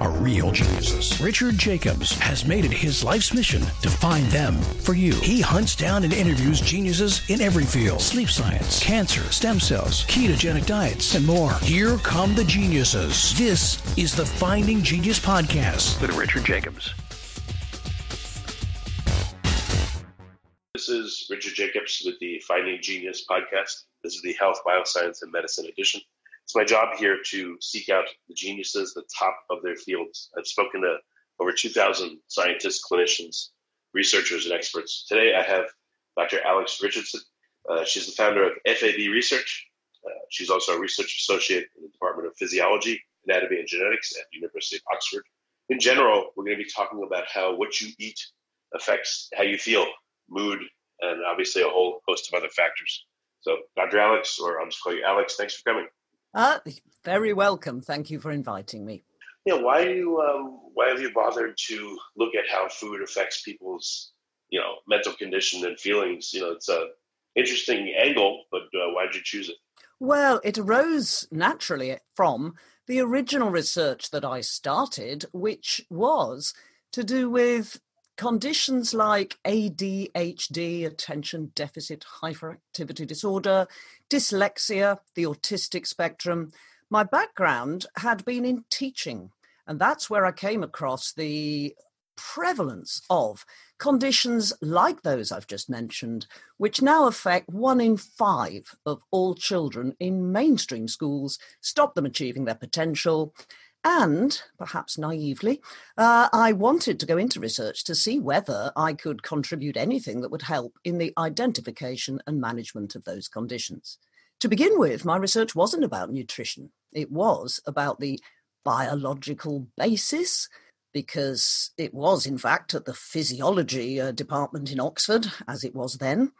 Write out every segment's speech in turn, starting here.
are real geniuses. Richard Jacobs has made it his life's mission to find them for you. He hunts down and interviews geniuses in every field sleep science, cancer, stem cells, ketogenic diets, and more. Here come the geniuses. This is the Finding Genius Podcast. With Richard Jacobs. This is Richard Jacobs with the Finding Genius podcast. This is the Health, Bioscience, and Medicine edition. It's my job here to seek out the geniuses, the top of their fields. I've spoken to over 2,000 scientists, clinicians, researchers, and experts. Today I have Dr. Alex Richardson. Uh, she's the founder of FAB Research. Uh, she's also a research associate in the Department of Physiology, Anatomy, and Genetics at the University of Oxford. In general, we're going to be talking about how what you eat affects how you feel, mood, and obviously a whole host of other factors. So, Dr. Alex, or I'll just call you Alex, thanks for coming. Uh, very welcome. Thank you for inviting me. Yeah, why do you, um, why have you bothered to look at how food affects people's, you know, mental condition and feelings? You know, it's a interesting angle, but uh, why did you choose it? Well, it arose naturally from the original research that I started, which was to do with conditions like ADHD, attention deficit hyperactivity disorder, dyslexia, the autistic spectrum. My background had been in teaching, and that's where I came across the prevalence of conditions like those I've just mentioned, which now affect one in five of all children in mainstream schools, stop them achieving their potential. And perhaps naively, uh, I wanted to go into research to see whether I could contribute anything that would help in the identification and management of those conditions. To begin with, my research wasn't about nutrition, it was about the biological basis because it was, in fact, at the physiology uh, department in Oxford, as it was then.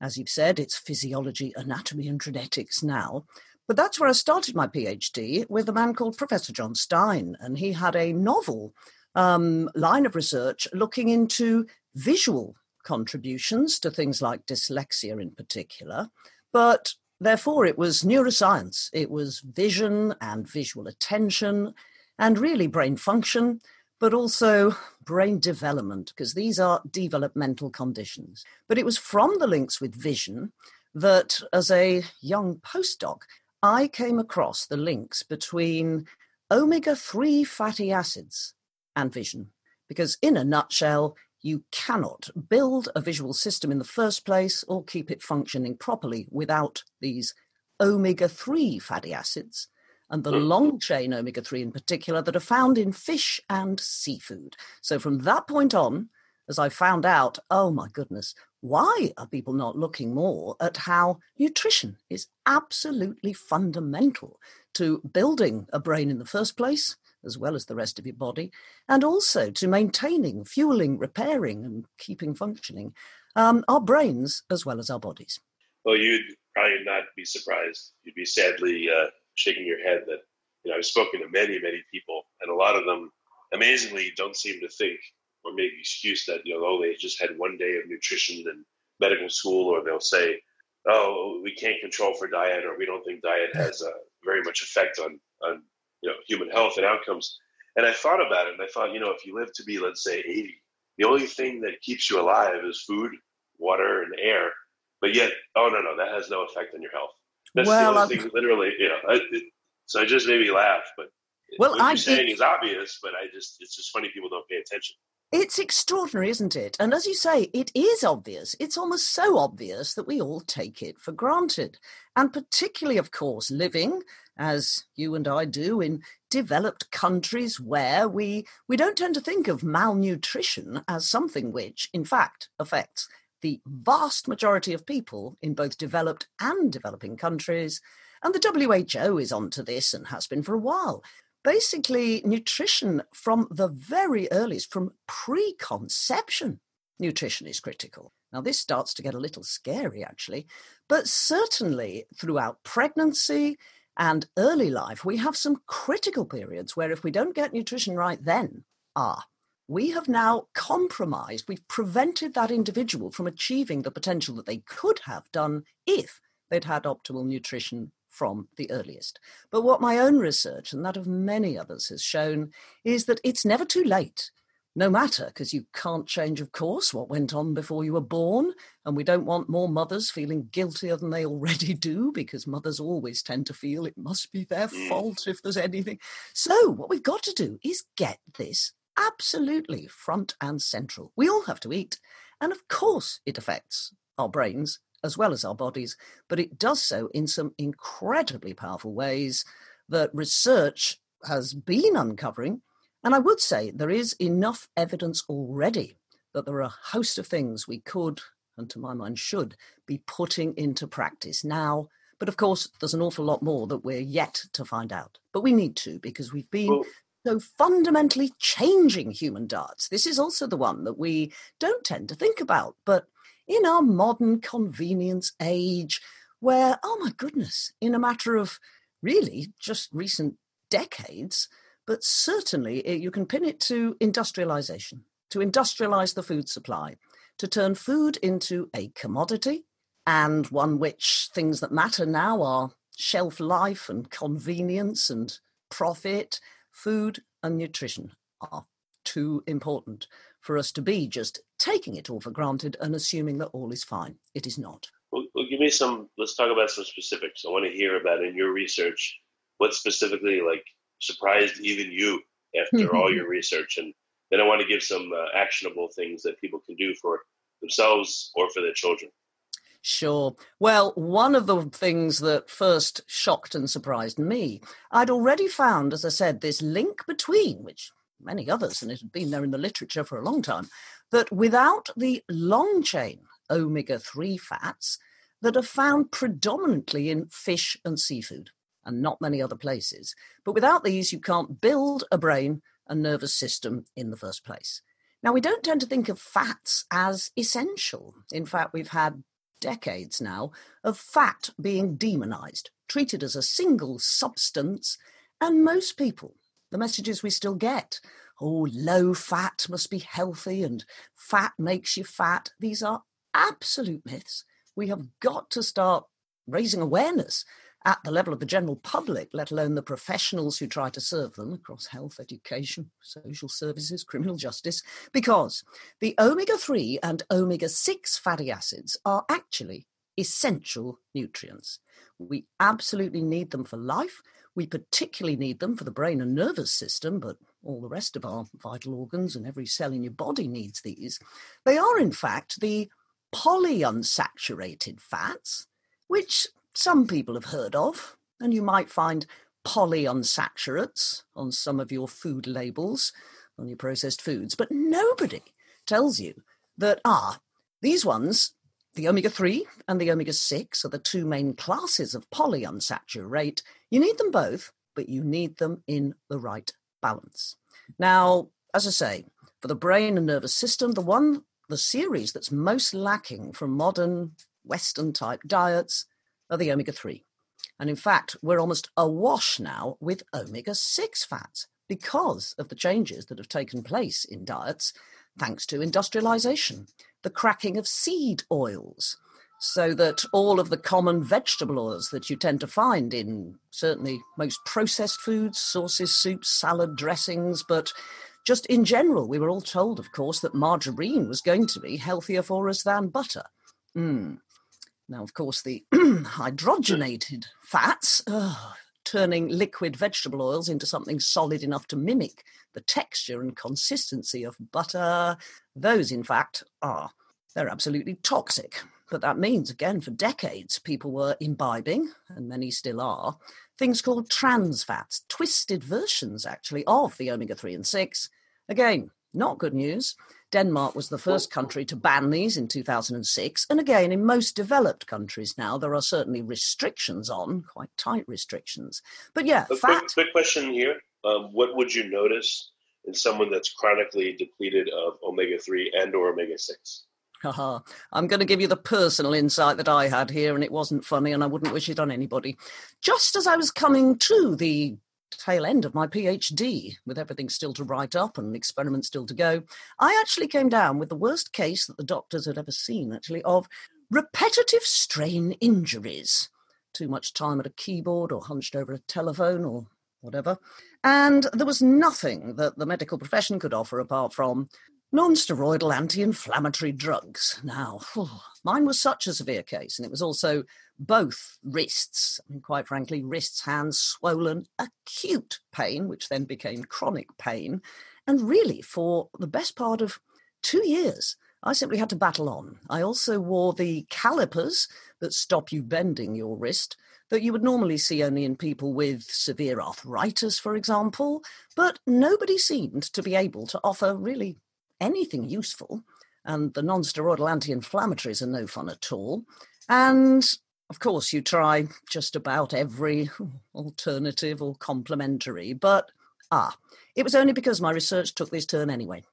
As you've said, it's physiology, anatomy, and genetics now. But that's where I started my PhD with a man called Professor John Stein, and he had a novel um, line of research looking into visual contributions to things like dyslexia in particular. But therefore, it was neuroscience, it was vision and visual attention, and really brain function but also brain development, because these are developmental conditions. But it was from the links with vision that, as a young postdoc, I came across the links between omega 3 fatty acids and vision. Because, in a nutshell, you cannot build a visual system in the first place or keep it functioning properly without these omega 3 fatty acids and the hmm. long chain omega 3 in particular that are found in fish and seafood. So from that point on, as I found out, oh my goodness, why are people not looking more at how nutrition is absolutely fundamental to building a brain in the first place, as well as the rest of your body, and also to maintaining, fueling, repairing, and keeping functioning um, our brains as well as our bodies? Well, you'd probably not be surprised. You'd be sadly uh, shaking your head that you know I've spoken to many many people and a lot of them amazingly don't seem to think or make the excuse that you know oh they just had one day of nutrition and medical school or they'll say oh we can't control for diet or we don't think diet has a very much effect on on you know human health and outcomes and I thought about it and I thought you know if you live to be let's say 80 the only thing that keeps you alive is food water and air but yet oh no no that has no effect on your health that's Well, the I'm- um thing, literally, you know. I, it, so it just made me laugh. But Well, what I you're saying did- is obvious, but I just, it's just funny people don't pay attention. It's extraordinary, isn't it? And as you say, it is obvious. It's almost so obvious that we all take it for granted. And particularly, of course, living, as you and I do, in developed countries where we, we don't tend to think of malnutrition as something which, in fact, affects the vast majority of people in both developed and developing countries. And the WHO is onto this and has been for a while basically nutrition from the very earliest, from preconception, nutrition is critical. Now, this starts to get a little scary, actually, but certainly throughout pregnancy and early life, we have some critical periods where if we don't get nutrition right then, ah, we have now compromised, we've prevented that individual from achieving the potential that they could have done if they'd had optimal nutrition from the earliest. But what my own research and that of many others has shown is that it's never too late no matter, because you can't change, of course, what went on before you were born. And we don't want more mothers feeling guiltier than they already do, because mothers always tend to feel it must be their mm. fault if there's anything. So, what we've got to do is get this absolutely front and central. We all have to eat. And of course, it affects our brains as well as our bodies, but it does so in some incredibly powerful ways that research has been uncovering and I would say there is enough evidence already that there are a host of things we could, and to my mind should, be putting into practice now. But of course, there's an awful lot more that we're yet to find out. But we need to because we've been well, so fundamentally changing human diets. This is also the one that we don't tend to think about. But in our modern convenience age, where, oh my goodness, in a matter of really just recent decades, but certainly eh, you can pin it to industrialization, to industrialize the food supply, to turn food into a commodity and one which things that matter now are shelf life and convenience and profit. Food and nutrition are too important for us to be just taking it all for granted and assuming that all is fine. It is not. Well, well, give me some. Let's talk about some specifics. I want to hear about in your research what specifically like surprised even you after all your research. And then I want to give some uh, actionable things that people can do for themselves or for their children. Sure. Well, one of the things that first shocked and surprised me, I'd already found, as I said, this link between, which many others, and it had been there in the literature for a long time, that without the long chain omega 3 fats that are found predominantly in fish and seafood, and not many other places. But without these, you can't build a brain and nervous system in the first place. Now, we don't tend to think of fats as essential. In fact, we've had decades now of fat being demonized, treated as a single substance, and most people, the messages we still get, oh, low fat must be healthy and fat makes you fat, these are absolute myths. We have got to start raising awareness at the level of the general public, let alone the professionals who try to serve them across health, education, social services, criminal justice, because the omega 3 and omega 6 fatty acids are actually essential nutrients. We absolutely need them for life. We particularly need them for the brain and nervous system, but all the rest of our vital organs and every cell in your body needs these. They are, in fact, the polyunsaturated fats, which some people have heard of, and you might find polyunsaturates on some of your food labels, on your processed foods, but nobody tells you that, ah, these ones, the omega 3 and the omega 6, are the two main classes of polyunsaturate. You need them both, but you need them in the right balance. Now, as I say, for the brain and nervous system, the one, the series that's most lacking from modern Western type diets are the omega 3. And in fact, we're almost awash now with omega 6 fats because of the changes that have taken place in diets thanks to industrialization, the cracking of seed oils, so that all of the common vegetable oils that you tend to find in certainly most processed foods, sauces, soups, salad dressings, but just in general, we were all told, of course, that margarine was going to be healthier for us than butter. Mm. Now, of course, the hydrogenated fats, turning liquid vegetable oils into something solid enough to mimic the texture and consistency of butter, those, in fact, are. They're absolutely toxic. But that means, again, for decades, people were imbibing, and many still are, things called trans fats, twisted versions, actually, of the omega 3 and 6. Again, not good news. Denmark was the first country to ban these in 2006. And again, in most developed countries now, there are certainly restrictions on, quite tight restrictions. But yeah, a fat. Quick, quick question here. Um, what would you notice in someone that's chronically depleted of omega 3 and or omega 6? Haha. I'm going to give you the personal insight that I had here, and it wasn't funny, and I wouldn't wish it on anybody. Just as I was coming to the tail end of my PhD, with everything still to write up and experiments still to go, I actually came down with the worst case that the doctors had ever seen, actually, of repetitive strain injuries. Too much time at a keyboard or hunched over a telephone or whatever. And there was nothing that the medical profession could offer apart from non-steroidal anti-inflammatory drugs. Now, mine was such a severe case, and it was also both wrists, and quite frankly, wrists, hands swollen, acute pain, which then became chronic pain, and really for the best part of two years. I simply had to battle on. I also wore the calipers that stop you bending your wrist that you would normally see only in people with severe arthritis, for example, but nobody seemed to be able to offer really anything useful. And the non-steroidal anti-inflammatories are no fun at all. And of course, you try just about every alternative or complementary, but ah, it was only because my research took this turn anyway.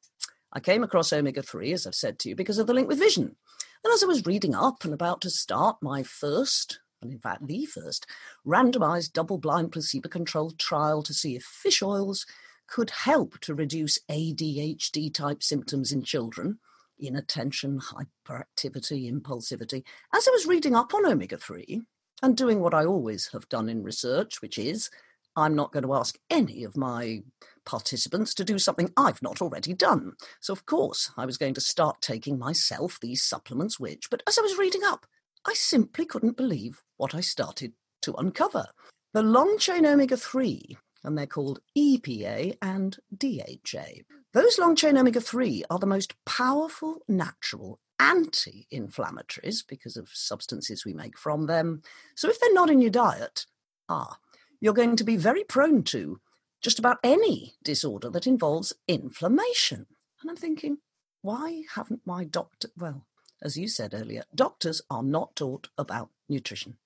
I came across omega 3, as I've said to you, because of the link with vision. And as I was reading up and about to start my first, and in fact the first, randomized double blind placebo controlled trial to see if fish oils could help to reduce ADHD type symptoms in children, inattention, hyperactivity, impulsivity. As I was reading up on omega 3 and doing what I always have done in research, which is I'm not going to ask any of my participants to do something I've not already done. So, of course, I was going to start taking myself these supplements, which, but as I was reading up, I simply couldn't believe what I started to uncover. The long chain omega 3 and they're called EPA and DHA. Those long chain omega 3 are the most powerful natural anti inflammatories because of substances we make from them. So if they're not in your diet, ah, you're going to be very prone to just about any disorder that involves inflammation. And I'm thinking, why haven't my doctor, well, as you said earlier, doctors are not taught about nutrition.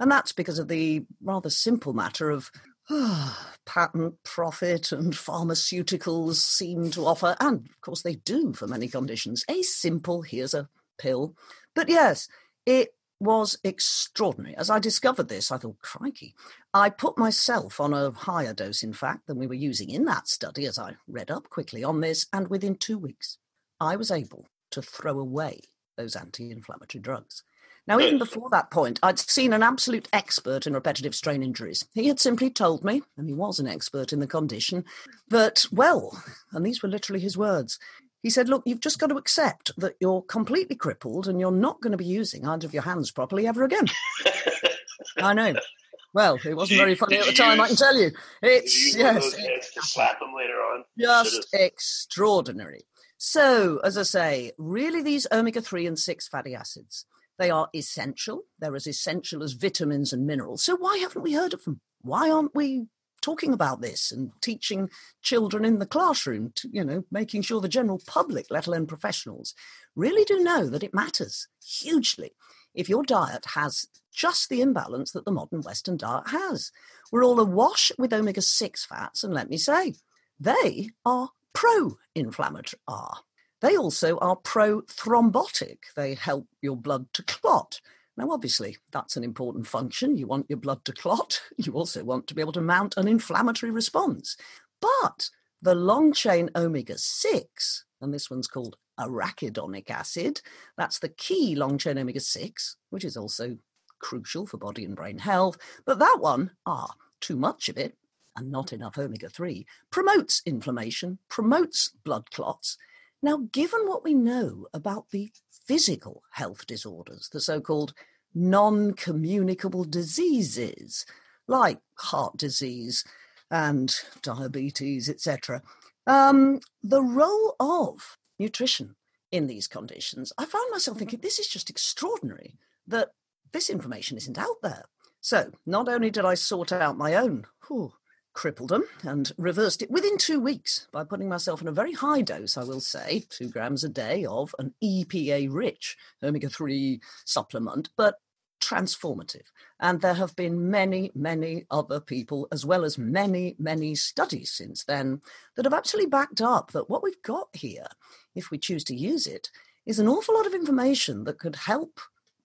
And that's because of the rather simple matter of patent, profit, and pharmaceuticals seem to offer, and of course they do for many conditions, a simple here's a pill. But yes, it was extraordinary. As I discovered this, I thought, crikey, I put myself on a higher dose, in fact, than we were using in that study, as I read up quickly on this, and within two weeks, I was able to throw away those anti inflammatory drugs. Now, even before that point, I'd seen an absolute expert in repetitive strain injuries. He had simply told me, and he was an expert in the condition, that, well, and these were literally his words, he said, Look, you've just got to accept that you're completely crippled and you're not going to be using either of your hands properly ever again. I know. Well, it wasn't very funny at the time, use, I can tell you. It's you yes, to slap them later on. Just extraordinary. So, as I say, really these omega 3 and 6 fatty acids they are essential. They're as essential as vitamins and minerals. So why haven't we heard of them? Why aren't we talking about this and teaching children in the classroom, to, you know, making sure the general public, let alone professionals, really do know that it matters hugely if your diet has just the imbalance that the modern Western diet has. We're all awash with omega 6 fats, and let me say, they are pro inflammatory. They also are pro thrombotic. They help your blood to clot. Now, obviously, that's an important function. You want your blood to clot. You also want to be able to mount an inflammatory response. But the long chain omega 6, and this one's called arachidonic acid, that's the key long chain omega 6, which is also crucial for body and brain health. But that one, ah, too much of it, and not enough omega 3, promotes inflammation, promotes blood clots, now, given what we know about the physical health disorders, the so called non communicable diseases like heart disease and diabetes, etc., um, the role of nutrition in these conditions, I found myself thinking this is just extraordinary that this information isn't out there. So, not only did I sort out my own whew, crippled them and reversed it within two weeks by putting myself in a very high dose, I will say, two grams a day of an EPA rich omega 3 supplement, but transformative. And there have been many, many other people, as well as many, many studies since then, that have actually backed up that what we've got here, if we choose to use it, is an awful lot of information that could help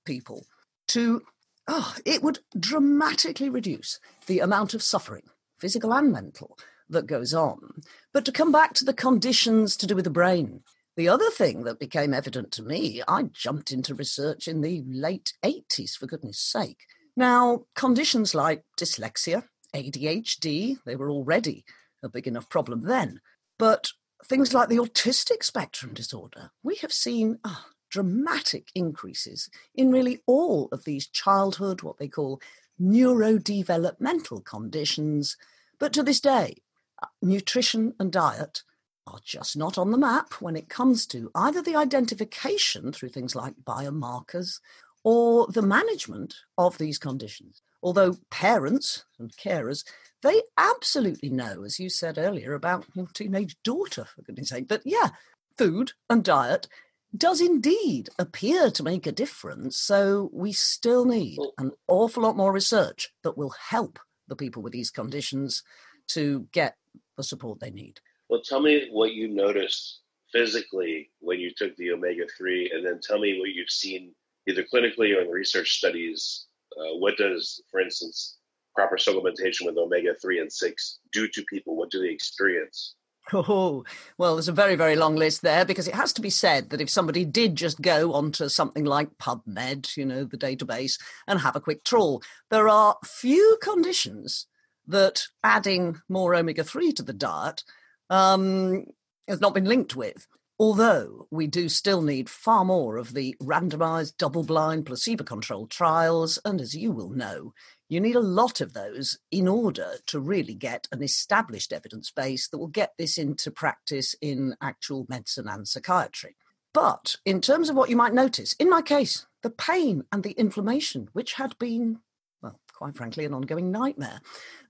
people to, oh, it would dramatically reduce the amount of suffering, physical and mental, that goes on. But to come back to the conditions to do with the brain, the other thing that became evident to me, I jumped into research in the late 80s, for goodness sake. Now, conditions like dyslexia, ADHD, they were already a big enough problem then. But things like the autistic spectrum disorder, we have seen oh, dramatic increases in really all of these childhood, what they call neurodevelopmental conditions. But to this day, uh, nutrition and diet are just not on the map when it comes to either the identification through things like biomarkers or the management of these conditions. Although parents and carers they absolutely know, as you said earlier, about your teenage daughter, for goodness sake. But yeah, food and diet does indeed appear to make a difference. So we still need an awful lot more research that will help the people with these conditions to get the support they need. Well, tell me what you noticed physically when you took the omega 3, and then tell me what you've seen either clinically or in research studies. Uh, what does, for instance, proper supplementation with omega 3 and 6 do to people? What do they experience? Oh, well, there's a very, very long list there because it has to be said that if somebody did just go onto something like PubMed, you know, the database, and have a quick trawl, there are few conditions that adding more omega 3 to the diet um, has not been linked with. Although we do still need far more of the randomized, double blind, placebo controlled trials, and as you will know, you need a lot of those in order to really get an established evidence base that will get this into practice in actual medicine and psychiatry. But in terms of what you might notice, in my case, the pain and the inflammation, which had been, well, quite frankly, an ongoing nightmare,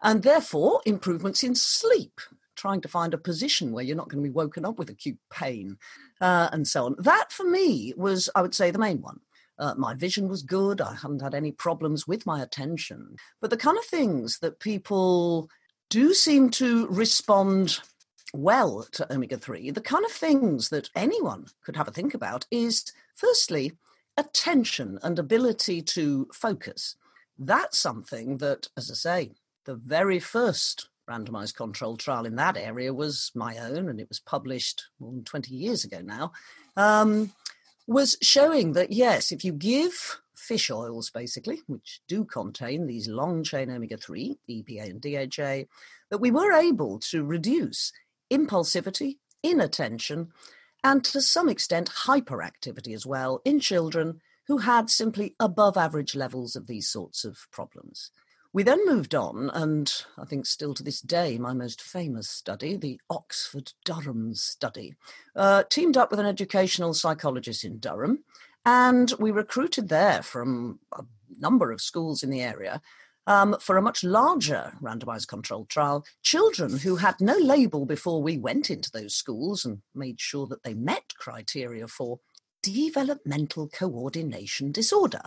and therefore improvements in sleep, trying to find a position where you're not going to be woken up with acute pain, uh, and so on. That for me was, I would say, the main one. Uh, my vision was good. I hadn't had any problems with my attention. But the kind of things that people do seem to respond well to omega 3, the kind of things that anyone could have a think about is firstly, attention and ability to focus. That's something that, as I say, the very first randomized controlled trial in that area was my own, and it was published more than 20 years ago now. Um, was showing that yes, if you give fish oils, basically, which do contain these long chain omega 3, EPA and DHA, that we were able to reduce impulsivity, inattention, and to some extent hyperactivity as well in children who had simply above average levels of these sorts of problems. We then moved on, and I think still to this day, my most famous study, the Oxford Durham study, uh, teamed up with an educational psychologist in Durham, and we recruited there from a number of schools in the area um, for a much larger randomized controlled trial, children who had no label before we went into those schools and made sure that they met criteria for developmental coordination disorder,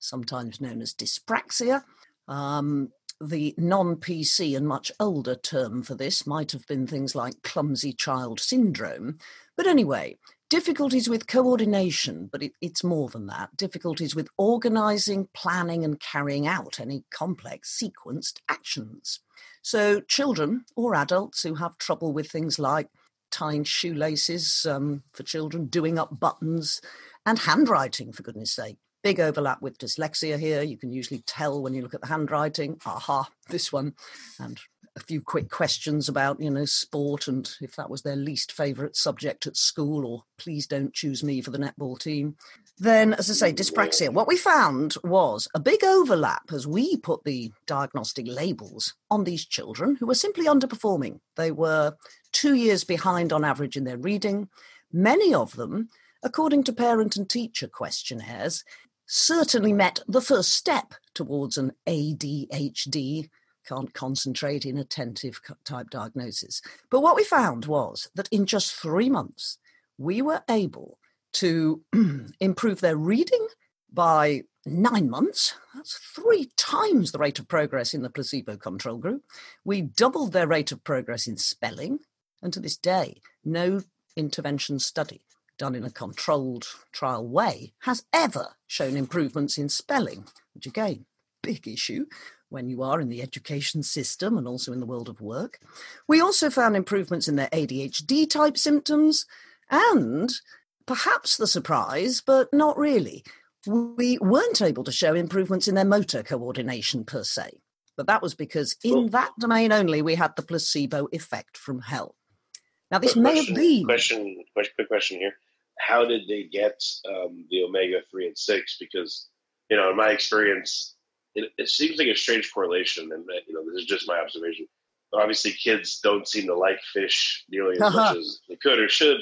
sometimes known as dyspraxia um, the non PC and much older term for this might have been things like clumsy child syndrome. But anyway, difficulties with coordination, but it, it's more than that difficulties with organizing, planning, and carrying out any complex sequenced actions. So, children or adults who have trouble with things like tying shoelaces um, for children, doing up buttons, and handwriting, for goodness sake big overlap with dyslexia here. You can usually tell when you look at the handwriting, aha, this one. And a few quick questions about, you know, sport and if that was their least favourite subject at school, or please don't choose me for the netball team. Then, as I say, dyspraxia. What we found was a big overlap as we put the diagnostic labels on these children who were simply underperforming. They were two years behind on average in their reading. Many of them according to parent and teacher questionnaires, certainly met the first step towards an ADHD, can't concentrate, inattentive type diagnosis. But what we found was that in just three months, we were able to improve their reading by nine months. That's three times the rate of progress in the placebo control group. We doubled their rate of progress in spelling. And to this day, no intervention study done in a controlled trial way, has ever shown improvements in spelling, which again, big issue when you are in the education system and also in the world of work. We also found improvements in their ADHD type symptoms and perhaps the surprise, but not really. We weren't able to show improvements in their motor coordination per se, but that was because in that domain only we had the placebo effect from hell. Now, this Quick may have been. question. Quick, quick question here. How did they get um, the omega three and six? Because you know, in my experience, it, it seems like a strange correlation, and you know, this is just my observation. But obviously, kids don't seem to like fish nearly as much as they could or should.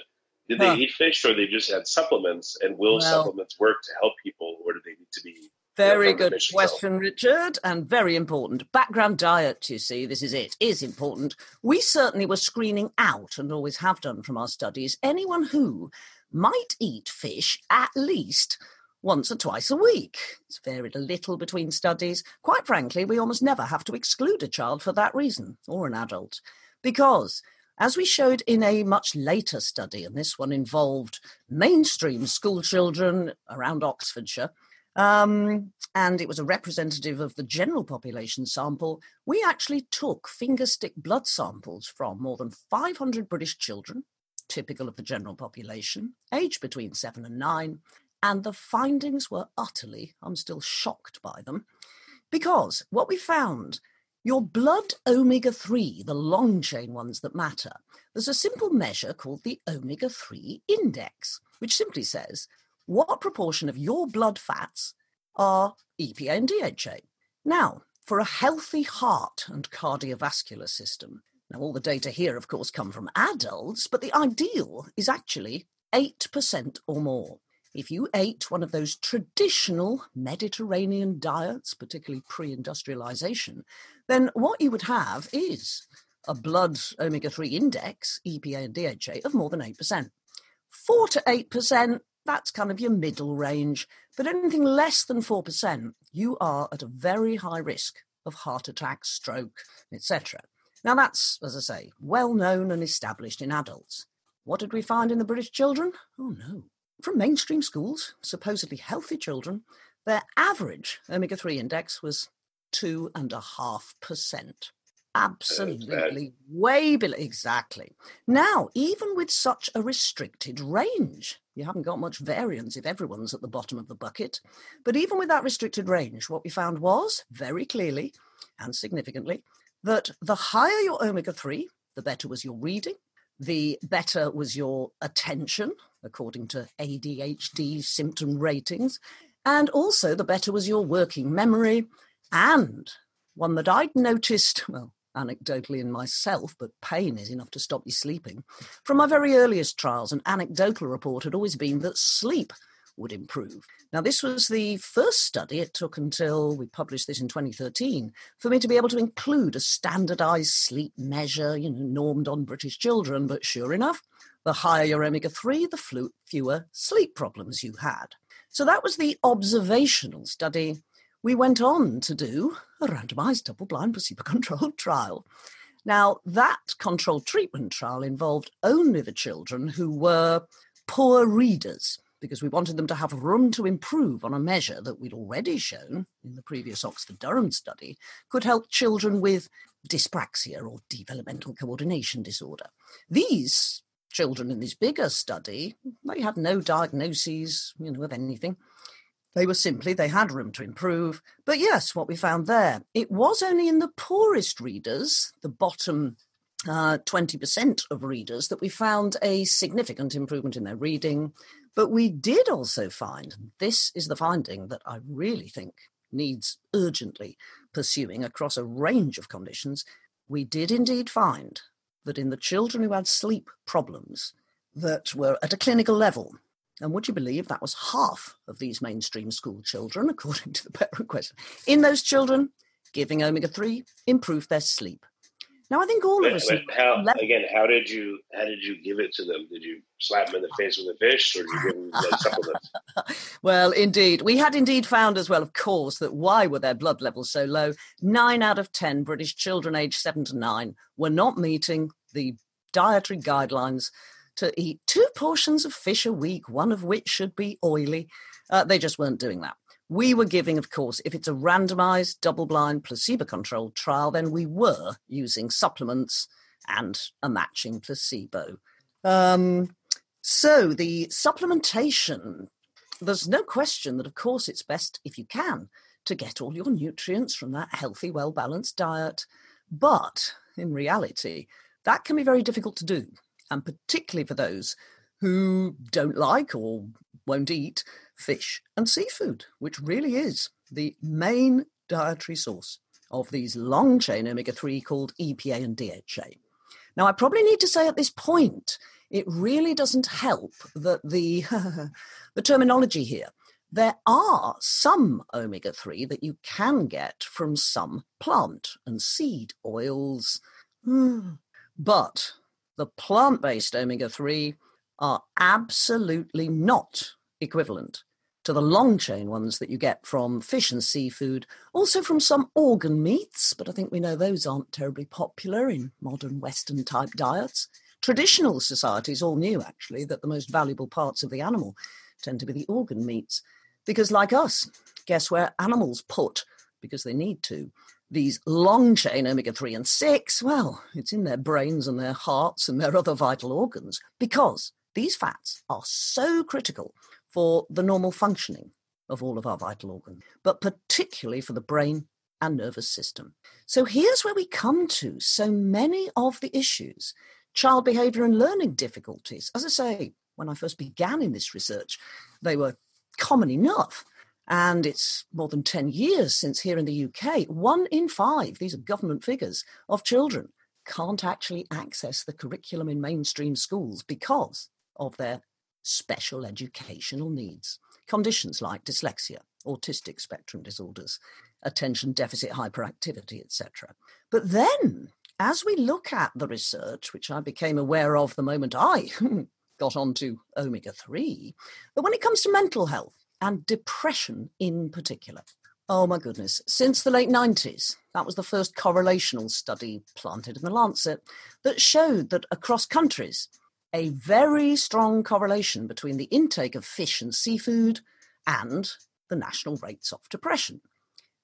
Did they Huh. eat fish, or they just had supplements? And will Well- supplements work to help people, or do they need to be Very from the good question, Richard, and very important. Background diet, you see, this is it, is important. We certainly were screening out, and always have done from our studies, anyone who might eat fish at least once or twice a week. It's varied a little between studies. Quite frankly, we almost never have to exclude a child for that reason, or an adult, because as we showed in a much later study, and this one involved mainstream school children around Oxfordshire, um, and it was a representative of the general population sample. We actually took fingerstick blood samples from more than 500 British children, typical of the general population, aged between seven and nine, and the findings were utterly, I'm still shocked by them, because what we found your blood omega 3, the long chain ones that matter, there's a simple measure called the omega 3 index, which simply says what proportion of your blood fats are EPA and DHA. Now, for a healthy heart and cardiovascular system, now all the data here, of course, come from adults, but the ideal is actually 8% or more. If you ate one of those traditional Mediterranean diets, particularly pre industrialization, then what you would have is a blood omega 3 index, EPA and DHA, of more than 8%. 4 to 8%, that's kind of your middle range. But anything less than 4%, you are at a very high risk of heart attack, stroke, etc. Now, that's, as I say, well known and established in adults. What did we find in the British children? Oh no. From mainstream schools, supposedly healthy children, their average omega 3 index was 2.5%. Absolutely way below. Exactly. Now, even with such a restricted range, you haven't got much variance if everyone's at the bottom of the bucket. But even with that restricted range, what we found was very clearly and significantly that the higher your omega 3, the better was your reading, the better was your attention, according to ADHD symptom ratings, and also the better was your working memory. And one that I'd noticed, well, anecdotally in myself, but pain is enough to stop you sleeping. From my very earliest trials, an anecdotal report had always been that sleep would improve. Now, this was the first study. It took until we published this in 2013 for me to be able to include a standardized sleep measure, you know, normed on British children. But sure enough, the higher your omega 3, the flu- fewer sleep problems you had. So that was the observational study. We went on to do a randomized double blind placebo controlled trial. Now, that controlled treatment trial involved only the children who were poor readers because we wanted them to have room to improve on a measure that we'd already shown in the previous Oxford Durham study could help children with dyspraxia or developmental coordination disorder. These children in this bigger study, they had no diagnoses, you know, of anything. They were simply, they had room to improve. But yes, what we found there, it was only in the poorest readers, the bottom uh, 20% of readers, that we found a significant improvement in their reading. But we did also find, this is the finding that I really think needs urgently pursuing across a range of conditions, we did indeed find that in the children who had sleep problems that were at a clinical level, and would you believe that was half of these mainstream school children, according to the parent question? In those children, giving omega 3 improved their sleep. Now, I think all of us. but how again? How did you how did you give it to them? Did you slap them in the face with a fish, or did you give them like supplements? Well, indeed. We had indeed found as well, of course, that why were their blood levels so low? Nine out of 10 British children aged seven to nine were not meeting the dietary guidelines to eat two portions of fish a week, one of which should be oily. Uh, they just weren't doing that. We were giving, of course, if it's a randomized, double blind, placebo controlled trial, then we were using supplements and a matching placebo. Um, so the supplementation, there's no question that, of course, it's best if you can to get all your nutrients from that healthy, well balanced diet. But in reality, that can be very difficult to do, and particularly for those who don't like or won't eat fish and seafood, which really is the main dietary source of these long chain omega 3 called EPA and DHA. Now, I probably need to say at this point, it really doesn't help that the, the terminology here. There are some omega 3 that you can get from some plant and seed oils, hmm. but the plant based omega 3 are absolutely not equivalent to the long chain ones that you get from fish and seafood, also from some organ meats, but I think we know those aren't terribly popular in modern Western type diets. Traditional societies all knew actually that the most valuable parts of the animal tend to be the organ meats, because like us, guess where animals put, because they need to, these long chain omega 3 and 6? Well, it's in their brains and their hearts and their other vital organs, because these fats are so critical for the normal functioning of all of our vital organs, but particularly for the brain and nervous system. So here's where we come to so many of the issues child behavior and learning difficulties. As I say, when I first began in this research, they were common enough. And it's more than 10 years since here in the UK, one in five, these are government figures, of children can't actually access the curriculum in mainstream schools because of their special educational needs. Conditions like dyslexia, autistic spectrum disorders, attention deficit hyperactivity, etc. But then, as we look at the research, which I became aware of the moment I got onto omega 3, but when it comes to mental health and depression in particular, Oh my goodness. Since the late 90s, that was the first correlational study planted in the Lancet that showed that across countries, a very strong correlation between the intake of fish and seafood and the national rates of depression.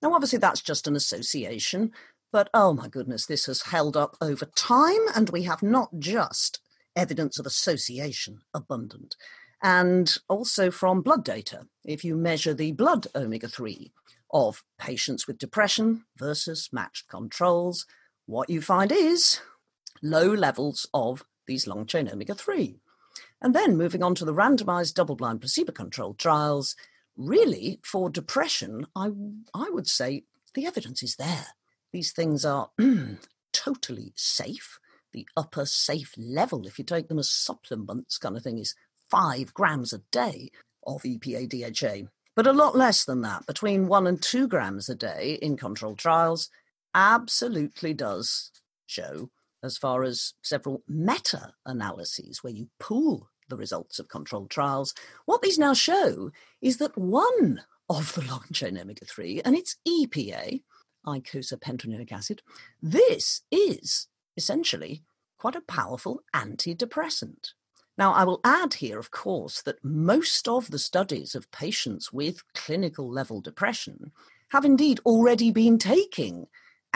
Now, obviously, that's just an association, but oh my goodness, this has held up over time, and we have not just evidence of association abundant, and also from blood data. If you measure the blood omega 3 of patients with depression versus matched controls, what you find is low levels of these long chain omega 3. And then moving on to the randomized double blind placebo controlled trials, really for depression, I, I would say the evidence is there. These things are totally safe. The upper safe level, if you take them as supplements, kind of thing, is five grams a day of EPA DHA, but a lot less than that, between one and two grams a day in controlled trials, absolutely does show as far as several meta analyses where you pool the results of controlled trials. What these now show is that one of the long chain omega 3, and it's EPA, eicosapentaenoic acid, this is essentially quite a powerful antidepressant. Now, I will add here, of course, that most of the studies of patients with clinical level depression have indeed already been taking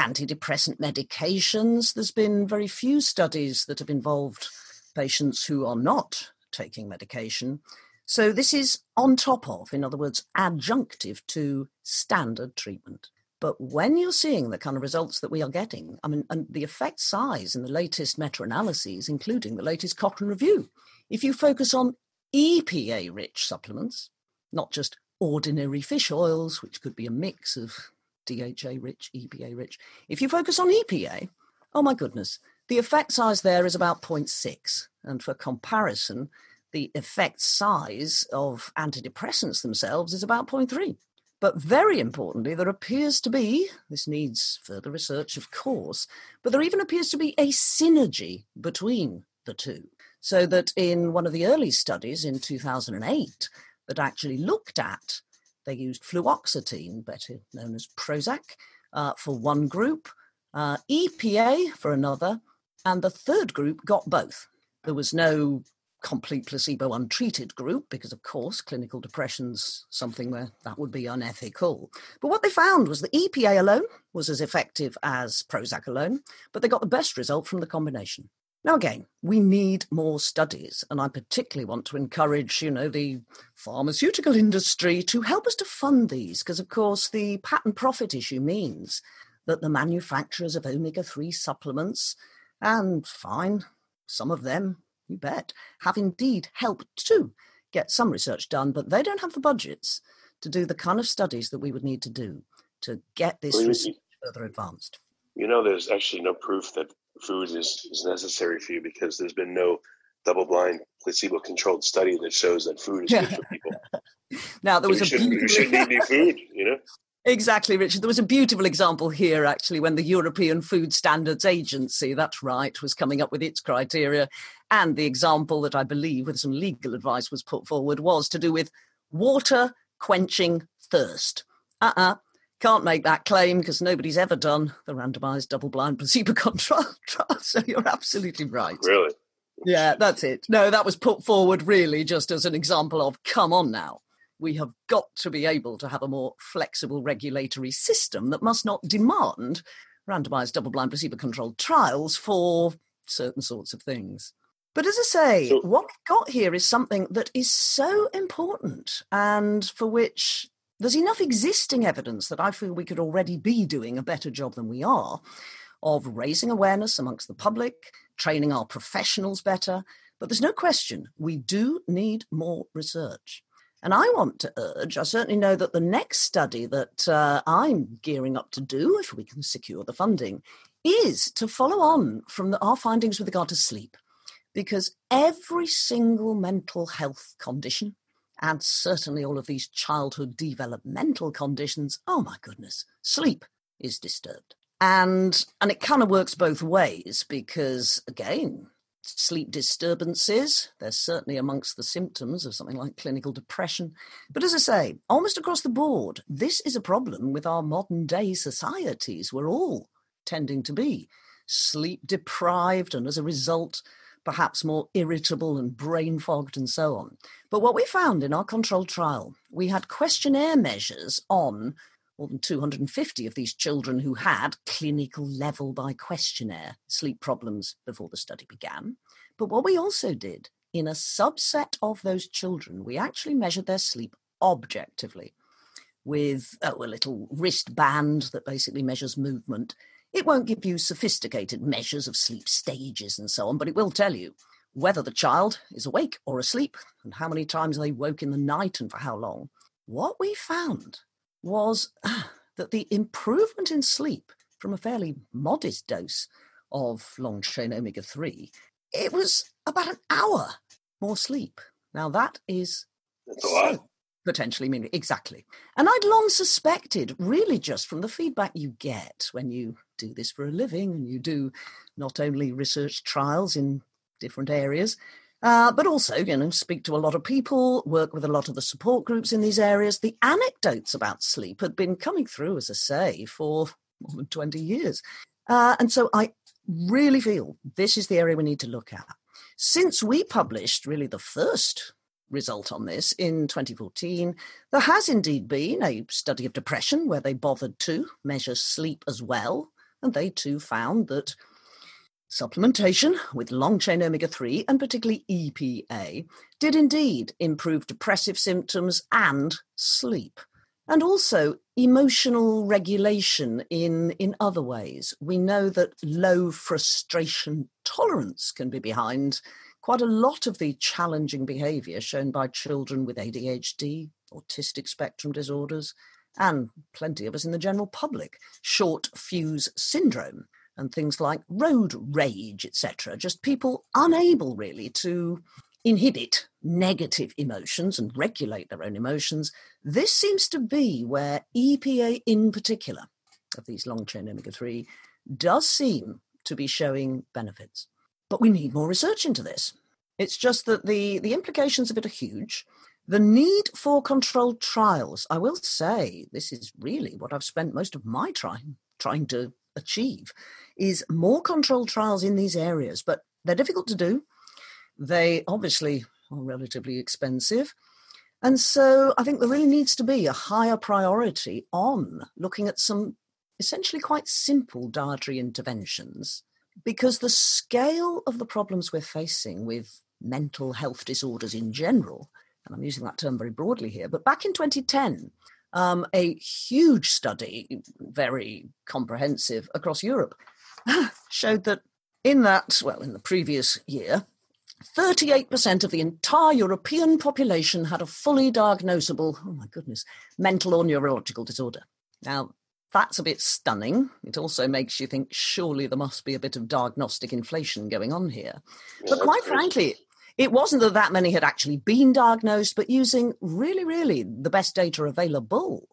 antidepressant medications. There's been very few studies that have involved patients who are not taking medication. So this is on top of, in other words, adjunctive to standard treatment. But when you're seeing the kind of results that we are getting, I mean, and the effect size in the latest meta analyses, including the latest Cochrane review, if you focus on EPA rich supplements, not just ordinary fish oils, which could be a mix of DHA rich, EPA rich. If you focus on EPA, oh my goodness, the effect size there is about 0.6. And for comparison, the effect size of antidepressants themselves is about 0.3. But very importantly, there appears to be, this needs further research, of course, but there even appears to be a synergy between the two. So that in one of the early studies in 2008 that actually looked at they used fluoxetine, better known as Prozac, uh, for one group, uh, EPA for another, and the third group got both. There was no complete placebo untreated group, because of course clinical depression's something where that would be unethical. But what they found was the EPA alone was as effective as Prozac alone, but they got the best result from the combination. Now, again, we need more studies, and I particularly want to encourage, you know, the pharmaceutical industry to help us to fund these, because of course the patent profit issue means that the manufacturers of omega 3 supplements, and fine, some of them, you bet, have indeed helped to get some research done, but they don't have the budgets to do the kind of studies that we would need to do to get this research further advanced. You know, there's actually no proof that food is, is necessary for you because there's been no double blind placebo controlled study that shows that food is good for people. now there so was a shouldn't, beautiful... shouldn't eat food, you know. Exactly, Richard. There was a beautiful example here, actually, when the European Food Standards Agency, that's right, was coming up with its criteria. And the example that I believe, with some legal advice, was put forward was to do with water quenching thirst. Uh uh-uh. uh can't make that claim because nobody's ever done the randomized double blind placebo control trial. So you're absolutely right. Really? Yeah, that's it. No, that was put forward really just as an example of come on now. We have got to be able to have a more flexible regulatory system that must not demand randomized double blind placebo controlled trials for certain sorts of things. But as I say, so, what we've got here is something that is so important and for which there's enough existing evidence that I feel we could already be doing a better job than we are of raising awareness amongst the public, training our professionals better. But there's no question we do need more research. And I want to urge, I certainly know that the next study that uh, I'm gearing up to do, if we can secure the funding, is to follow on from the, our findings with regard to sleep. Because every single mental health condition and certainly all of these childhood developmental conditions, oh my goodness, sleep is disturbed. And and it kind of works both ways because again, sleep disturbances, they're certainly amongst the symptoms of something like clinical depression. But as I say, almost across the board, this is a problem with our modern day societies. We're all tending to be sleep deprived and as a result perhaps more irritable and brain fogged and so on. But what we found in our controlled trial, we had questionnaire measures on more than 250 of these children who had clinical level by questionnaire sleep problems before the study began. But what we also did in a subset of those children, we actually measured their sleep objectively with oh, a little wristband that basically measures movement it won't give you sophisticated measures of sleep stages and so on, but it will tell you whether the child is awake or asleep and how many times they woke in the night and for how long. What we found was ah, that the improvement in sleep from a fairly modest dose of long chain omega 3, it was about an hour more sleep. Now, that is so potentially mean exactly. And I'd long suspected, really just from the feedback you get when you do this for a living and you do not only research trials in different areas, uh, but also, you know, speak to a lot of people, work with a lot of the support groups in these areas. The anecdotes about sleep had been coming through, as I say, for more than 20 years. Uh, and so I really feel this is the area we need to look at. Since we published really the first result on this in 2014. There has indeed been a study of depression where they bothered to measure sleep as well, and they too found that supplementation with long chain omega 3 and particularly EPA did indeed improve depressive symptoms and sleep. And also emotional regulation in, in other ways. We know that low frustration tolerance can be behind quite a lot of the challenging behavior shown by children with ADHD, autistic spectrum disorders, and plenty of us in the general public, short fuse syndrome, and things like road rage, etc. Just people unable really to inhibit negative emotions and regulate their own emotions. This seems to be where EPA, in particular, of these long chain omega 3, does seem to be showing benefits. But we need more research into this. It's just that the, the implications of it are huge. The need for controlled trials, I will say, this is really what I've spent most of my time trying to achieve, is more controlled trials in these areas, but they're difficult to do. They obviously are relatively expensive. And so I think there really needs to be a higher priority on looking at some essentially quite simple dietary interventions because the scale of the problems we're facing with mental health disorders in general, and I'm using that term very broadly here, but back in 2010, um, a huge study, very comprehensive across Europe, showed that in that, well, in the previous year, 38% of the entire European population had a fully diagnosable, oh my goodness, mental or neurological disorder. Now, that's a bit stunning. It also makes you think surely there must be a bit of diagnostic inflation going on here. But quite frankly, it wasn't that that many had actually been diagnosed, but using really, really the best data available,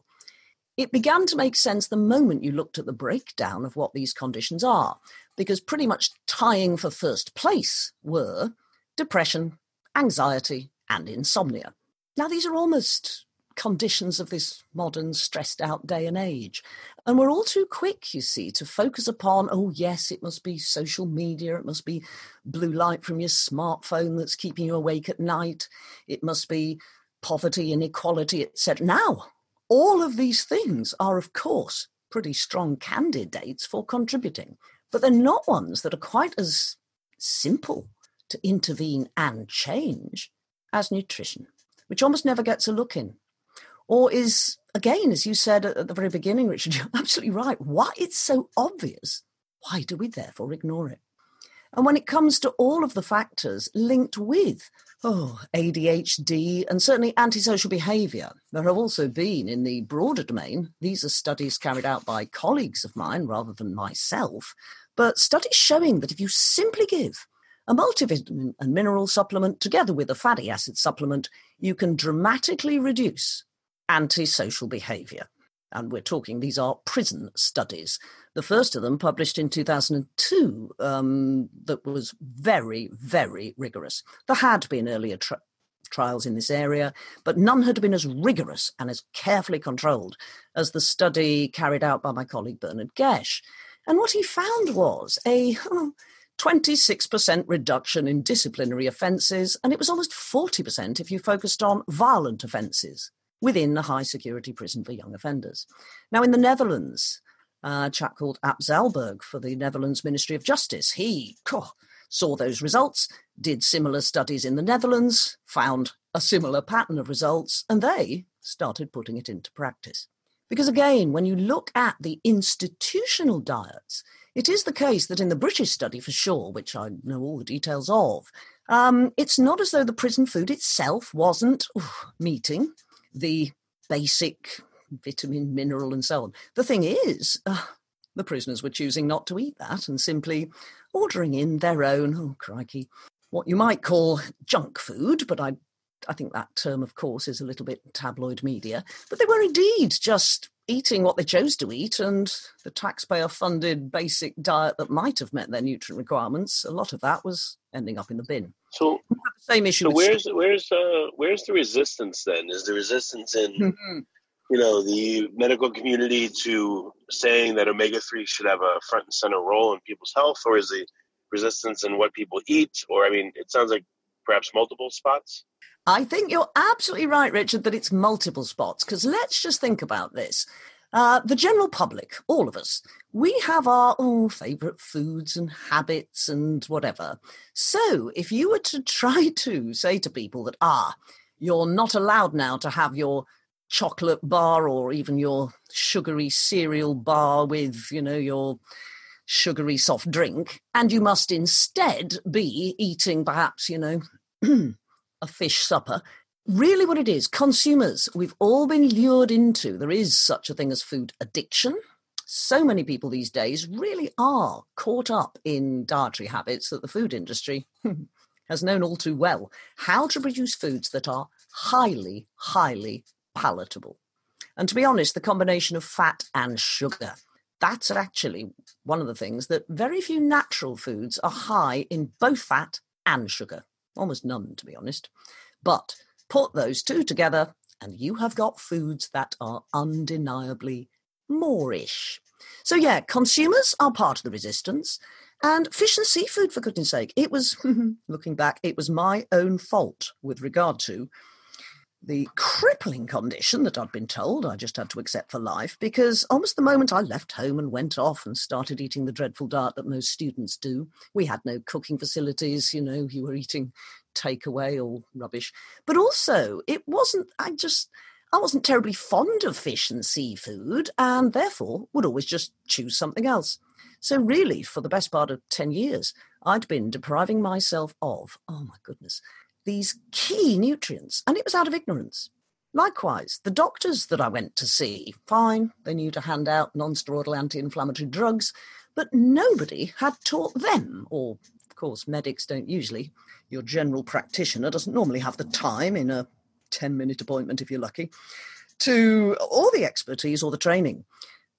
it began to make sense the moment you looked at the breakdown of what these conditions are, because pretty much tying for first place were depression, anxiety, and insomnia. Now, these are almost conditions of this modern stressed out day and age. And we're all too quick, you see, to focus upon, oh, yes, it must be social media, it must be blue light from your smartphone that's keeping you awake at night, it must be poverty, inequality, etc. Now, all of these things are, of course, pretty strong candidates for contributing, but they're not ones that are quite as simple to intervene and change as nutrition, which almost never gets a look in. Or is, again, as you said at the very beginning, Richard, you're absolutely right. Why it's so obvious, why do we therefore ignore it? And when it comes to all of the factors linked with oh, ADHD and certainly antisocial behavior, there have also been in the broader domain, these are studies carried out by colleagues of mine rather than myself, but studies showing that if you simply give a multivitamin and mineral supplement together with a fatty acid supplement, you can dramatically reduce antisocial behavior. And we're talking, these are prison studies. The first of them published in 2002 um, that was very, very rigorous. There had been earlier tri- trials in this area, but none had been as rigorous and as carefully controlled as the study carried out by my colleague Bernard Gesch. And what he found was a 26% reduction in disciplinary offences, and it was almost 40% if you focused on violent offences within the high security prison for young offenders. Now, in the Netherlands, a chap called Ap Zaalberg for the Netherlands Ministry of Justice, he oh, saw those results, did similar studies in the Netherlands, found a similar pattern of results, and they started putting it into practice. Because again, when you look at the institutional diets, it is the case that in the British study, for sure, which I know all the details of, um, it's not as though the prison food itself wasn't meeting the basic vitamin, mineral, and so on. The thing is, uh, the prisoners were choosing not to eat that and simply ordering in their own, oh crikey, what you might call junk food, but I, I think that term, of course, is a little bit tabloid media. But they were indeed just eating what they chose to eat and the taxpayer funded basic diet that might have met their nutrient requirements, a lot of that was ending up in the bin. So same issue. So where's where's uh where's the resistance then? Is the resistance in mm-hmm. you know the medical community to saying that omega three should have a front and center role in people's health, or is the resistance in what people eat? Or I mean, it sounds like perhaps multiple spots. I think you're absolutely right, Richard, that it's multiple spots. Because let's just think about this. Uh, the general public, all of us, we have our oh, favourite foods and habits and whatever. So if you were to try to say to people that, ah, you're not allowed now to have your chocolate bar or even your sugary cereal bar with, you know, your sugary soft drink, and you must instead be eating perhaps, you know, a fish supper. Really, what it is, consumers, we've all been lured into, there is such a thing as food addiction. So many people these days really are caught up in dietary habits that the food industry has known all too well how to produce foods that are highly, highly palatable. And to be honest, the combination of fat and sugar, that's actually one of the things that very few natural foods are high in both fat and sugar almost none to be honest. But put those two together, and you have got foods that are undeniably moreish. So, yeah, consumers are part of the resistance. And fish and seafood, for goodness sake, it was, looking back, it was my own fault with regard to the crippling condition that I'd been told I just had to accept for life because almost the moment I left home and went off and started eating the dreadful diet that most students do, we had no cooking facilities, you know, you were eating takeaway or rubbish. But also, it wasn't, I just, I wasn't terribly fond of fish and seafood and therefore would always just choose something else. So, really, for the best part of 10 years, I'd been depriving myself of, oh my goodness, these key nutrients, and it was out of ignorance. Likewise, the doctors that I went to see, fine, they knew to hand out non-steroidal anti-inflammatory drugs, but nobody had taught them, or of course, medics don't usually. Your general practitioner doesn't normally have the time in a 10 minute appointment if you're lucky, to all the expertise or the training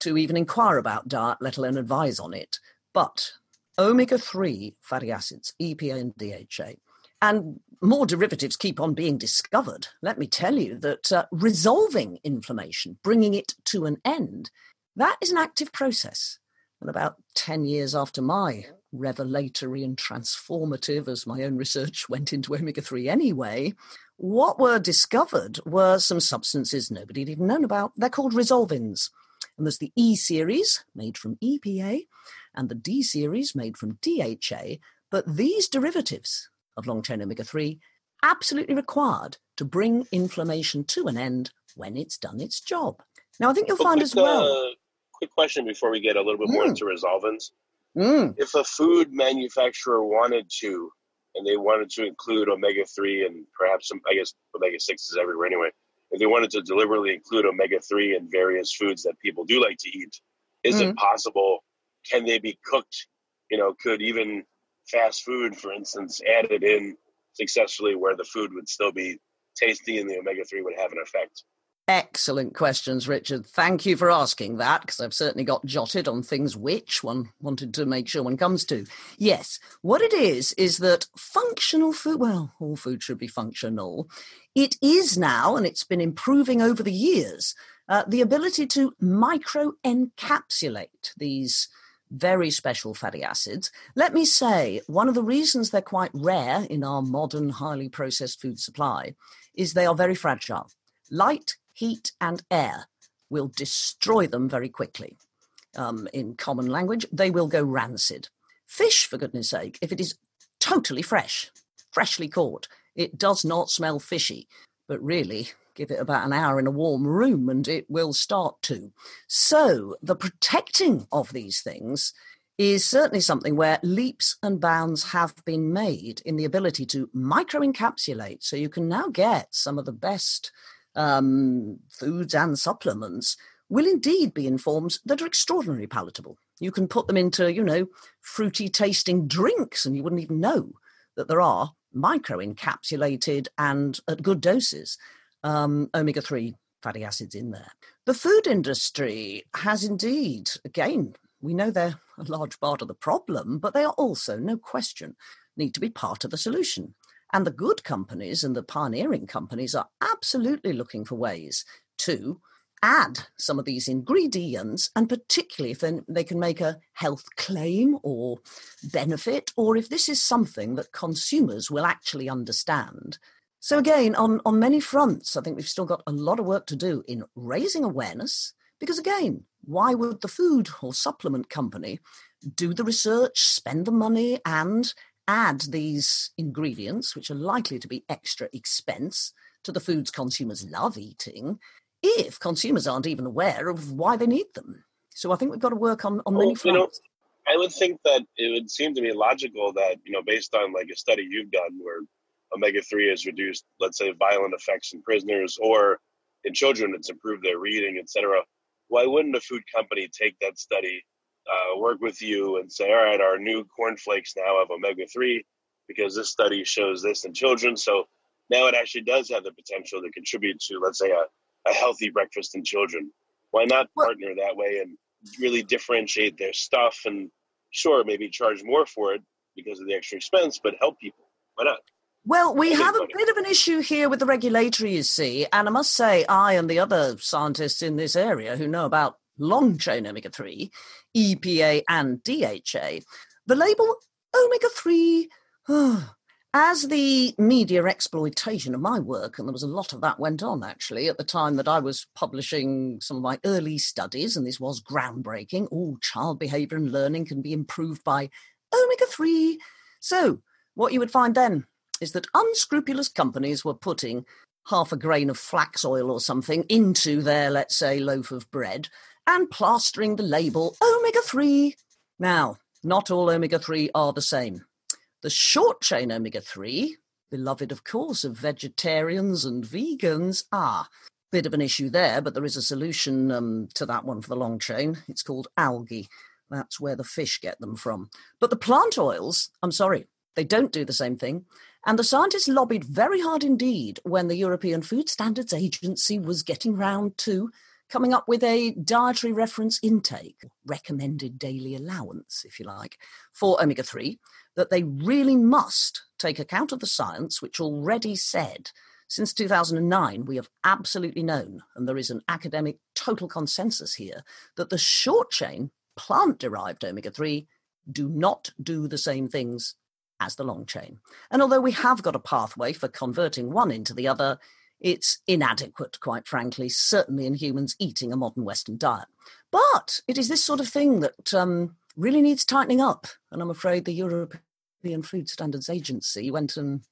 to even inquire about diet, let alone advise on it. But omega 3 fatty acids, EPA and DHA, and more derivatives keep on being discovered. Let me tell you that uh, resolving inflammation, bringing it to an end, that is an active process. And about 10 years after my revelatory and transformative, as my own research went into omega 3 anyway, what were discovered were some substances nobody had even known about. They're called resolvins. And there's the E series, made from EPA, and the D series, made from DHA. But these derivatives, of long chain omega 3 absolutely required to bring inflammation to an end when it's done its job. Now, I think you'll find quick, as well. Uh, quick question before we get a little bit more Mm. into resolvins. Mm, If a food manufacturer wanted to, and they wanted to include omega 3 and perhaps some, I guess omega 6 is everywhere anyway, if they wanted to deliberately include omega 3 in various foods that people do like to eat, is it possible? Can they be cooked? You know, could even fast food, for instance, added in successfully where the food would still be tasty and the omega 3 would have an effect? excellent questions, Richard. Thank you for asking that because I've certainly got jotted on things which one wanted to make sure one comes to. Yes, what it is is that functional food, well, all food should be functional. It is now, and it's been improving over the years, uh, the ability to micro encapsulate these very special fatty acids. Let me say, one of the reasons they're quite rare in our modern, highly processed food supply is they are very fragile. Light, heat, and air will destroy them very quickly. Um, in common language, they will go rancid. Fish, for goodness sake, if it is totally fresh, freshly caught, it does not smell fishy, but really, give it about an hour in a warm room and it will start to. So, the protecting of these things is certainly something where leaps and bounds have been made in the ability to microencapsulate. So, you can now get some of the best um, foods and supplements will indeed be in forms that are extraordinarily palatable. You can put them into, you know, fruity tasting drinks and you wouldn't even know that there are micro encapsulated and at good doses um, omega 3 fatty acids in there. The food industry has indeed, again, we know they're a large part of the problem, but they are also, no question, need to be part of the solution. And the good companies and the pioneering companies are absolutely looking for ways to add some of these ingredients, and particularly if they can make a health claim or benefit, or if this is something that consumers will actually understand. So, again, on, on many fronts, I think we've still got a lot of work to do in raising awareness, because again, why would the food or supplement company do the research, spend the money, and add these ingredients, which are likely to be extra expense to the foods consumers love eating, if consumers aren't even aware of why they need them. So I think we've got to work on, on many Well, you know, fronts. I would think that it would seem to me logical that, you know, based on like a study you've done where omega 3 has reduced, let's say, violent effects in prisoners or in children, it's improved their reading, etc. Why wouldn't a food company take that study, uh, work with you, and say, all right, our new cornflakes now have omega 3 because this study shows this in children. So now it actually does have the potential to contribute to, let's say, a, a healthy breakfast in children. Why not partner that way and really differentiate their stuff and sure, maybe charge more for it because of the extra expense, but help people? Why not? Well, we have a bit of an issue here with the regulatory, you see, and I must say, I and the other scientists in this area who know about long chain omega 3, EPA, and DHA, The label omega 3. As the media exploitation of my work, and there was a lot of that went on actually at the time that I was publishing some of my early studies, and this was groundbreaking. All child behavior and learning can be improved by omega 3. So, what you would find then is that unscrupulous companies were putting half a grain of flax oil or something into their, let's say, loaf of bread and plastering the label omega 3. Now, not all omega 3 are the same. The short chain omega 3, beloved, of course, of vegetarians and vegans, ah, bit of an issue there, but there is a solution um, to that one for the long chain. It's called algae. That's where the fish get them from. But the plant oils, I'm sorry, they don't do the same thing. And the scientists lobbied very hard indeed when the European Food Standards Agency was getting round to coming up with a dietary reference intake, recommended daily allowance, if you like, for omega 3, that they really must take account of the science, which already said since 2009, we have absolutely known, and there is an academic total consensus here, that the short chain plant derived omega 3 do not do the same things as the long chain. And although we have got a pathway for converting one into the other, it's inadequate, quite frankly, certainly in humans eating a modern Western diet. But it is this sort of thing that um, really needs tightening up. And I'm afraid the European Food Standards Agency went and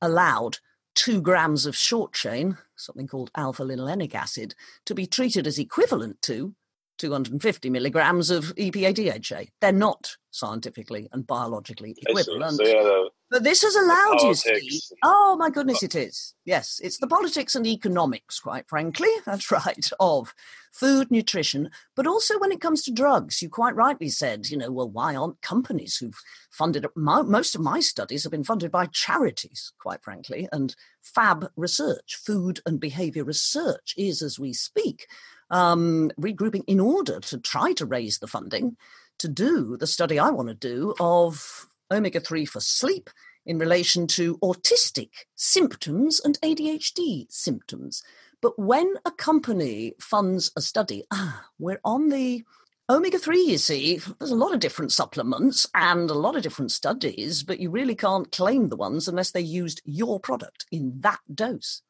allowed two grams of short chain, something called alpha linolenic acid, to be treated as equivalent to 250 milligrams of EPA DHA. They're not scientifically and biologically equivalent. So, yeah, the, but this has allowed you. Oh my goodness, it is. Yes, it's the politics and economics, quite frankly. That's right, of food, nutrition, but also when it comes to drugs. You quite rightly said, you know, well, why aren't companies who've funded my, most of my studies have been funded by charities, quite frankly, and fab research, food and behavior research is, as we speak, um, regrouping in order to try to raise the funding to do the study I want to do of omega 3 for sleep in relation to autistic symptoms and ADHD symptoms. But when a company funds a study, ah, we're on the omega 3, you see, there's a lot of different supplements and a lot of different studies, but you really can't claim the ones unless they used your product in that dose.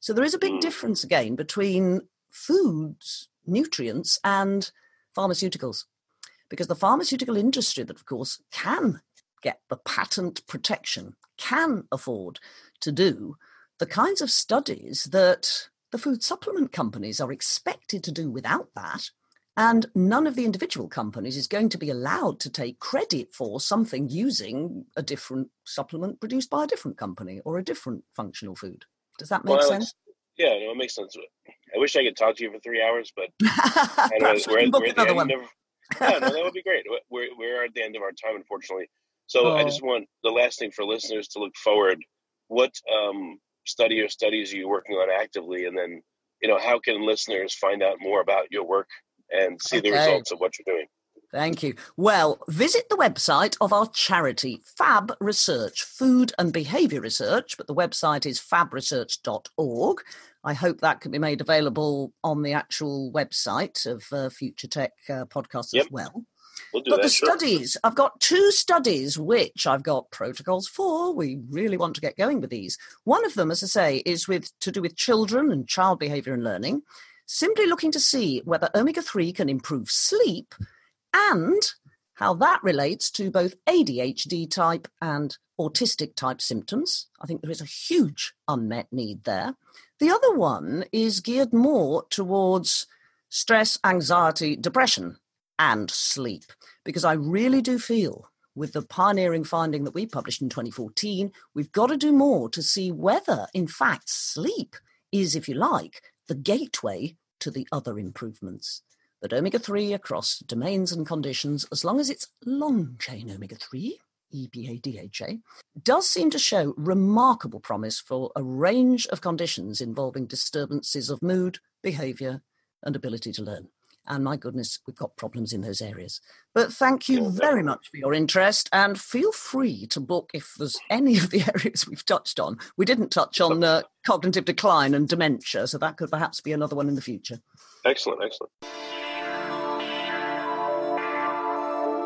So there is a big hmm. difference again between foods, nutrients, and pharmaceuticals. Because the pharmaceutical industry, that of course can get the patent protection, can afford to do the kinds of studies that the food supplement companies are expected to do without that. And none of the individual companies is going to be allowed to take credit for something using a different supplement produced by a different company or a different functional food. Does that make well, sense? Yeah, no, it makes sense. I wish I could talk to you for three hours, but we're, we're, we're at the end of. yeah, no, that would be great. We're we're at the end of our time, unfortunately. So oh. I just want the last thing for listeners to look forward. What um, study or studies are you working on actively, and then you know how can listeners find out more about your work and see okay. the results of what you're doing? Thank you. Well, visit the website of our charity, Fab Research, Food and Behaviour Research, but the website is fabresearch.org. I hope that can be made available on the actual website of uh, Future Tech uh, podcast yep. as well. We'll but that, the sure. studies, I've got two studies which I've got protocols for. We really want to get going with these. One of them, as I say, is with to do with children and child behavior and learning, simply looking to see whether omega 3 can improve sleep and how that relates to both ADHD type and autistic type symptoms. I think there is a huge unmet need there. The other one is geared more towards stress, anxiety, depression, and sleep, because I really do feel with the pioneering finding that we published in 2014, we've got to do more to see whether, in fact, sleep is, if you like, the gateway to the other improvements that omega 3 across domains and conditions, as long as it's long chain omega 3, EPA DHA, does seem to show remarkable promise for a range of conditions involving disturbances of mood, behavior, and ability to learn. And my goodness, we've got problems in those areas. But thank you very much for your interest and feel free to book if there's any of the areas we've touched on. We didn't touch on uh, cognitive decline and dementia, so that could perhaps be another one in the future. Excellent, excellent.